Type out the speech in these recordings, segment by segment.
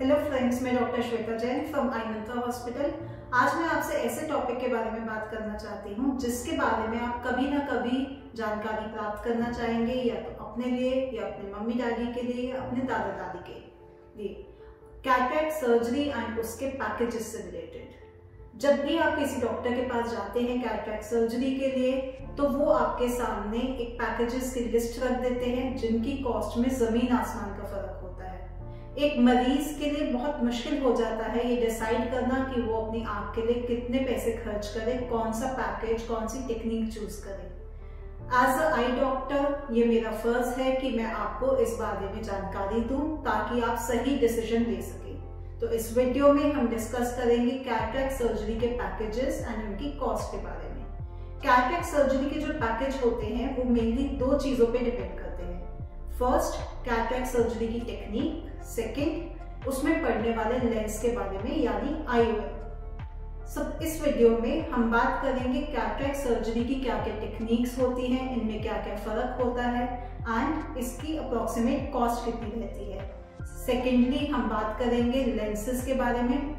Hello friends मैं doctor Shweta Jain from eye hospital आज मैं आपसे ऐसे टॉपिक के बारे में बात करना चाहती हूँ, जिसके बारे में आप कभी ना कभी जानकारी प्राप्त करना चाहेंगे, या तो अपने लिए, या अपने मम्मी डैडी के लिए, या अपने दादा दादी के लिए। कैटरेक्ट सर्जरी एंड उसके पैकेजेस से रिलेटेड जब भी आप किसी डॉक्टर के पास जाते हैं कैटरेक्ट सर्जरी के लिए तो वो आपके सामने एक पैकेजेस की लिस्ट रख देते हैं, जिनकी कॉस्ट में ज़मीन आसमान का फ़र्क होता है। एक मरीज़ के लिए बहुत मुश्किल हो जाता है ये डिसाइड करना कि वो अपनी आँख के लिए कितने पैसे खर्च करे, कौन सा पैकेज कौन सी टेक्निक चूज़ करे। एज अ आई डॉक्टर ये मेरा फ़र्ज़ है कि मैं आपको इस बारे में जानकारी दूँ, ताकि आप सही डिसीज़न ले सकें। तो इस वीडियो में हम डिस्कस करेंगे कैटरेक्ट सर्जरी के पैकेजेस एंड उनकी कॉस्ट के बारे में। कैटरेक्ट सर्जरी के जो पैकेज होते हैं, वो मेनली दो चीज़ों पे डिपेंड करते हैं। फ़र्स्ट कैटरेक्ट सर्जरी की टेक्निक सेकंड उसमें पड़ने वाले लेंस के बारे में, यानी आईओएल सब इस वीडियो में हम बात करेंगे कैटरेक्ट सर्जरी की क्या क्या टेक्निक्स होती हैं, इनमें क्या क्या फ़र्क होता है एंड इसकी अप्रोक्सीमेट कॉस्ट कितनी रहती है। सेकेंडली हम बात करेंगे लेंसेज के बारे में।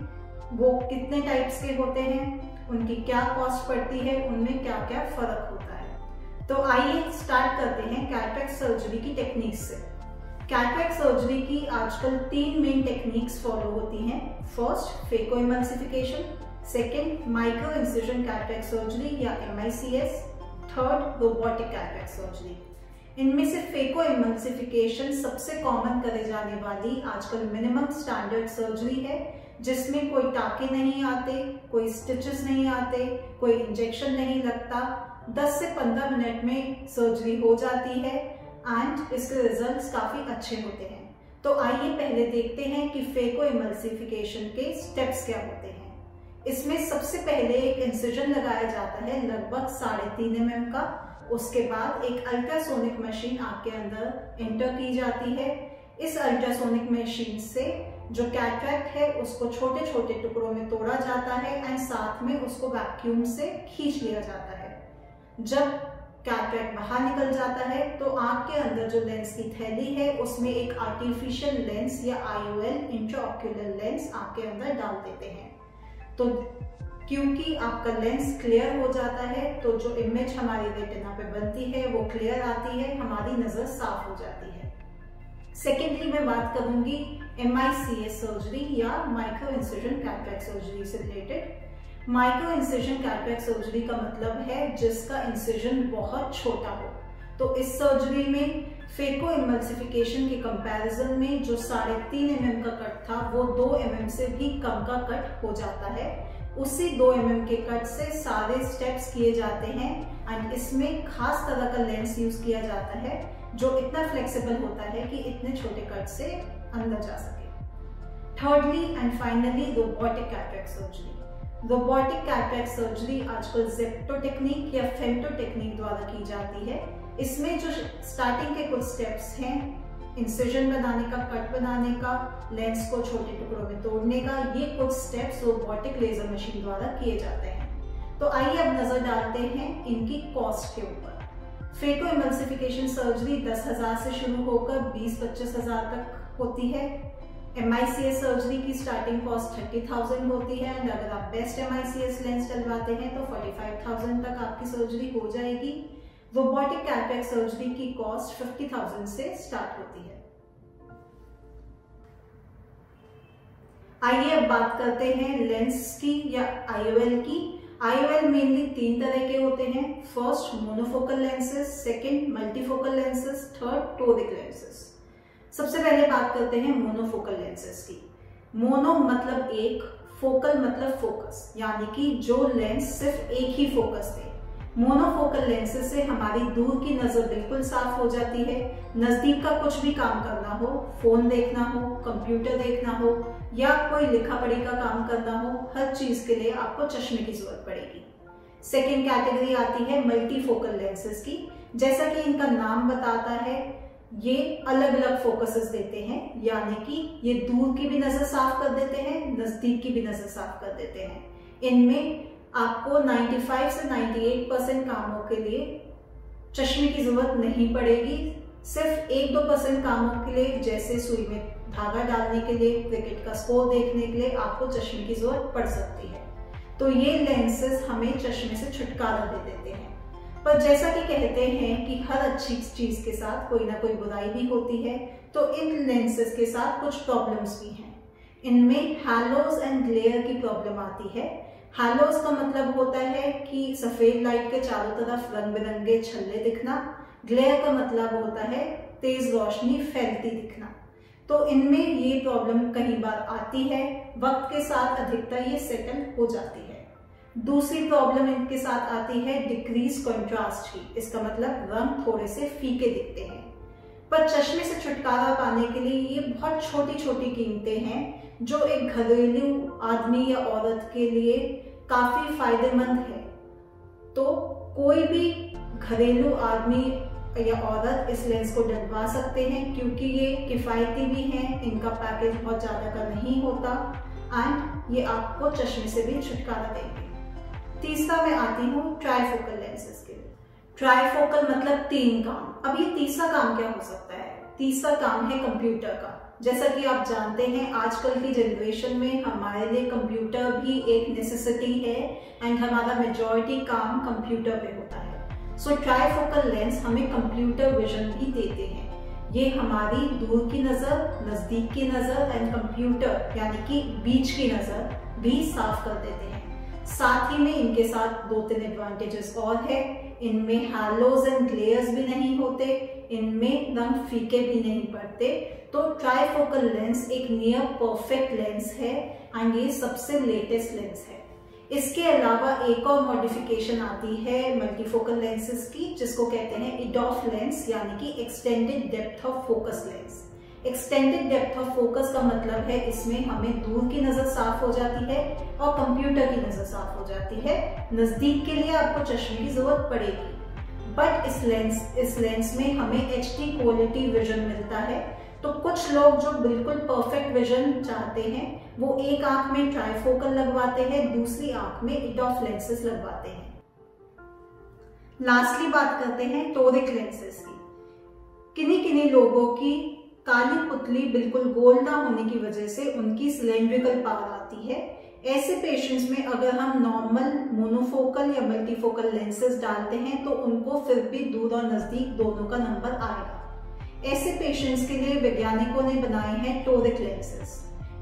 वो कितने टाइप्स के होते हैं, उनकी क्या कॉस्ट पड़ती है, उनमें क्या क्या फ़र्क होता है। तो आइए स्टार्ट करते हैं कैटरेक्ट सर्जरी की टेक्निक्स से। कैटरेक्ट सर्जरी की आजकल तीन मेन टेक्निक्स फॉलो होती हैं। First phaco emulsification second micro incision cataract surgery या MICS third robotic cataract surgery इनमें से फेको इमल्सिफिकेशन सबसे कॉमन करे जाने वाली, आजकल मिनिमम स्टैंडर्ड सर्जरी है, जिसमें कोई टाके नहीं आते, कोई स्टिचेस नहीं आते, कोई इंजेक्शन नहीं लगता। 10 से 15 मिनट में सर्जरी हो जाती है एंड इसके रिजल्ट्स काफ़ी अच्छे होते हैं। तो आइए पहले देखते हैं कि फेको इमल्सिफिकेशन के स्टेप्स क्या होते हैं। इसमें सबसे पहले एक इंसिजन लगाया जाता है, लगभग साढ़े तीन एम का। उसके बाद एक अल्ट्रासोनिक मशीन आपके अंदर एंटर की जाती है। इस अल्ट्रासोनिक मशीन से जो कैटरैक्ट है, उसको छोटे छोटे टुकड़ों में तोड़ा जाता है एंड साथ में उसको वैक्यूम से खींच लिया जाता है। जब कैटरैक्ट बाहर निकल जाता है तो आँख के अंदर जो लेंस की थैली है, उसमें एक आर्टिफिशियल लेंस या आईओएल इंट्राऑक्यूलर लेंस आपके अंदर डाल देते हैं। तो क्योंकि आपका लेंस क्लियर हो जाता है तो जो इमेज हमारी रेटिना पे बनती है, वो क्लियर आती है, हमारी नज़र साफ़ हो जाती है। सेकेंडली मैं बात करूँगी एमआईसीएस सर्जरी या माइक्रो इंसिजन कैटरेक्ट सर्जरी से related micro incision cataract surgery का मतलब है जिसका इंसिजन बहुत छोटा हो। तो इस सर्जरी में फेको इमल्सिफिकेशन के कंपैरिजन में जो साढ़े तीन एम का कट था, वो दो एम से भी कम का कट हो जाता है। उसी दो एम mm के कट से सारे स्टेप्स किए जाते हैं एंड इसमें खास तरह का लेंस यूज़ किया जाता है, जो इतना फ्लेक्सिबल होता है कि इतने छोटे कट से अंदर जा सके। Thirdly and finally robotic cataract surgery robotic cataract surgery आजकल जेप्टो टेक्निक या फेंटो टेक्निक द्वारा की जाती है। इसमें जो स्टार्टिंग के कुछ स्टेप्स हैं इंसिजन बनाने का कट बनाने का लेंस को छोटे टुकड़ों में तोड़ने का, ये कुछ स्टेप्स रोबोटिक लेजर मशीन द्वारा किए जाते हैं। तो आइए अब नज़र डालते हैं इनकी कॉस्ट के ऊपर। फेको इमल्सिफिकेशन सर्जरी दस हज़ार से शुरू होकर बीस पच्चीस हज़ार तक होती है। एम सर्जरी की स्टार्टिंग कॉस्ट थर्टी थाउज़ेंड होती है एंड अगर आप बेस्ट एम लेंस डलवाते हैं तो फोर्टी फाइव थाउज़ेंड तक आपकी सर्जरी हो जाएगी। रोबोटिक कैटरेक्ट सर्जरी की कॉस्ट फिफ्टी थाउज़ेंड से स्टार्ट होती है। आइए अब बात करते हैं लेंस की या आईओएल की। आईओएल मेनली तीन तरह के होते हैं। First monofocal lenses second multifocal lenses third toric lenses सबसे पहले बात करते हैं मोनोफोकल लेंसेज की। मोनो मतलब एक फोकल मतलब फोकस यानी कि जो लेंस सिर्फ़ एक ही फोकस दे। मोनोफोकल लेंसेज से हमारी दूर की नज़र बिल्कुल साफ़ हो जाती है। नज़दीक का कुछ भी काम करना हो, फ़ोन देखना हो, कंप्यूटर देखना हो, या कोई लिखा पढ़ी का काम करना हो, हर चीज़ के लिए आपको चश्मे की ज़रूरत पड़ेगी। सेकेंड कैटेगरी आती है मल्टीफोकल लेंसेज की। जैसा कि इनका नाम बताता है, ये अलग अलग फोकसेस देते हैं, यानी कि ये दूर की भी नज़र साफ़ कर देते हैं, नज़दीक की भी नज़र साफ़ कर देते हैं। इनमें आपको 95 से 98 परसेंट कामों के लिए चश्मे की ज़रूरत नहीं पड़ेगी। सिर्फ़ एक दो परसेंट कामों के लिए, जैसे सुई में धागा डालने के लिए क्रिकेट का स्कोर देखने के लिए आपको चश्मे की ज़रूरत पड़ सकती है। तो ये लेंसेज हमें चश्मे से छुटकारा दे देते हैं। पर जैसा कि कहते हैं कि हर अच्छी चीज़ के साथ कोई ना कोई बुराई भी होती है तो इन लेंसेज के साथ कुछ प्रॉब्लम्स भी हैं। इनमें हैलोज एंड ग्लेयर की प्रॉब्लम आती है हैलोज का मतलब होता है कि सफ़ेद लाइट के चारों तरफ़ रंग बिरंगे छल्ले दिखना। ग्लेयर का मतलब होता है तेज रोशनी फैलती दिखना। तो इनमें ये प्रॉब्लम कई बार आती है, वक्त के साथ अधिकतर ये सेटल हो जाती है। दूसरी प्रॉब्लम इनके साथ आती है डिक्रीज कॉन्ट्रास्ट की इसका मतलब रंग थोड़े से फीके दिखते हैं। पर चश्मे से छुटकारा पाने के लिए ये बहुत छोटी छोटी कीमतें हैं, जो एक घरेलू आदमी या औरत के लिए काफ़ी फ़ायदेमंद है। तो कोई भी घरेलू आदमी या औरत इस लेंस को डलवा सकते हैं, क्योंकि ये किफ़ायती भी हैं, इनका पैकेज बहुत ज़्यादा का नहीं होता एंड ये आपको चश्मे से भी छुटकारा देंगे। तीसरा मैं आती हूँ ट्राईफोकल लेंसेज के लिए। ट्राईफोकल मतलब तीन काम। अब ये तीसरा काम क्या हो सकता है? तीसरा काम है कंप्यूटर का। जैसा कि आप जानते हैं, आजकल की जनरेशन में हमारे लिए कंप्यूटर भी एक नेसेसिटी है एंड हमारा मेजॉरिटी काम कंप्यूटर पे होता है। सो ट्राईफोकल लेंस हमें कंप्यूटर विजन भी देते हैं। ये हमारी दूर की नज़र, नज़दीक की नज़र एंड कंप्यूटर यानी कि बीच की नज़र भी साफ़ कर देते हैं। साथ ही में इनके साथ दो तीन एडवांटेजेस और है। इनमें हैलोज एंड ग्लेयर्स भी नहीं होते, इनमें रंग फीके भी नहीं पड़ते। तो ट्राईफोकल लेंस एक नियर परफेक्ट लेंस है एंड ये सबसे लेटेस्ट लेंस है। इसके अलावा एक और मॉडिफिकेशन आती है मल्टीफोकल लेंसेज की, जिसको कहते हैं इडॉफ लेंस यानी कि extended depth of focus lens extended depth of focus का मतलब है इसमें हमें दूर की नज़र साफ़ हो जाती है और कंप्यूटर की नज़र साफ़ हो जाती है। नज़दीक के लिए आपको चश्मे की ज़रूरत पड़ेगी। बट इस लेंस इस लेंस में हमें एच क्वालिटी विजन मिलता है। तो कुछ लोग जो बिल्कुल परफेक्ट विजन चाहते हैं, वो एक आँख में ट्राइफोकल लगवाते हैं, दूसरी आँख में इटॉफ लेंसेज लगवाते हैं। लास्टली बात करते हैं टोरिक लेंसेज की। किन्हीं किन्हीं लोगों की काली पुतली बिल्कुल गोल ना होने की वजह से उनकी सिलेंड्रिकल पावर आती है। ऐसे पेशेंट्स में अगर हम नॉर्मल मोनोफोकल या मल्टीफोकल लेंसेज डालते हैं तो उनको फिर भी दूर और नज़दीक दोनों का नंबर आएगा। ऐसे पेशेंट्स के लिए वैज्ञानिकों ने बनाए हैं टोरिक लेंसेज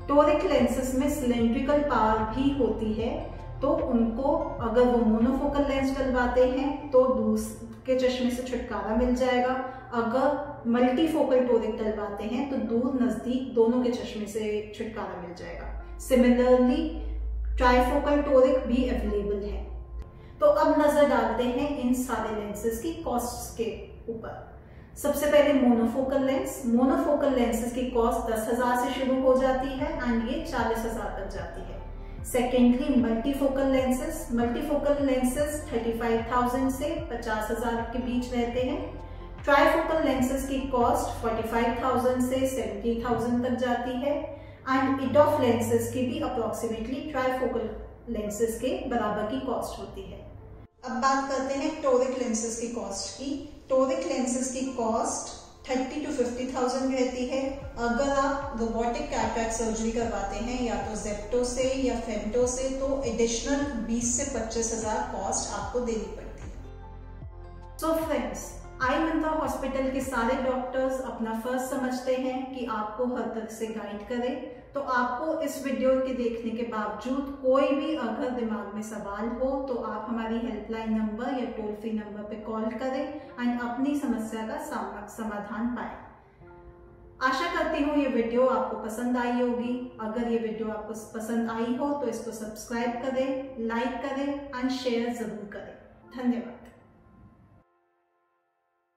टोरिक लेंसेज में सिलेंड्रिकल पावर भी होती है तो उनको अगर वो मोनोफोकल लेंस डलवाते हैं तो दूसरे के चश्मे से छुटकारा मिल जाएगा। अगर मल्टीफोकल टोरिक डलवाते हैं तो दूर नज़दीक दोनों के चश्मे से छुटकारा मिल जाएगा। सिमिलरली ट्राईफोकल टोरिक भी अवेलेबल है। तो अब नज़र डालते हैं इन सारे लेंसेज की कॉस्ट के ऊपर। सबसे पहले मोनोफोकल लेंस मोनोफोकल लेंसेज की कॉस्ट दस हज़ार से शुरू हो जाती है एंड ये चालीस हज़ार तक जाती है। Secondly multifocal lenses multifocal lenses 35,000 से 50,000 के बीच रहते हैं। ट्राईफोकल लेंसेज की कॉस्ट 45,000 से 70,000 तक जाती है एंड इडॉफ लेंसेज की भी अप्रोक्सीमेटली ट्राईफोकल लेंसेज के बराबर की कॉस्ट होती है। अब बात करते हैं टोरिक लेंसेज की कॉस्ट की। टोरिक लेंसेज की cost thirty to fifty thousand रहती है। अगर आप रोबोटिक कैटरैक्ट सर्जरी करवाते हैं या तो जेप्टो से या फेंटो से तो एडिशनल 20 से पच्चीस हज़ार कॉस्ट आपको देनी पड़ती है। So friends I Mantra hospital के सारे डॉक्टर्स अपना फ़र्ज़ समझते हैं कि आपको हर तरह से गाइड करें। तो आपको इस वीडियो के देखने के बावजूद कोई भी अगर दिमाग में सवाल हो तो आप हमारी हेल्पलाइन नंबर या टोल फ्री नंबर पे कॉल करें एंड अपनी समस्या का समाधान पाए। आशा करती हूँ ये वीडियो आपको पसंद आई होगी। अगर ये वीडियो आपको पसंद आई हो तो इसको सब्सक्राइब करें लाइक करें एंड शेयर ज़रूर करें। धन्यवाद।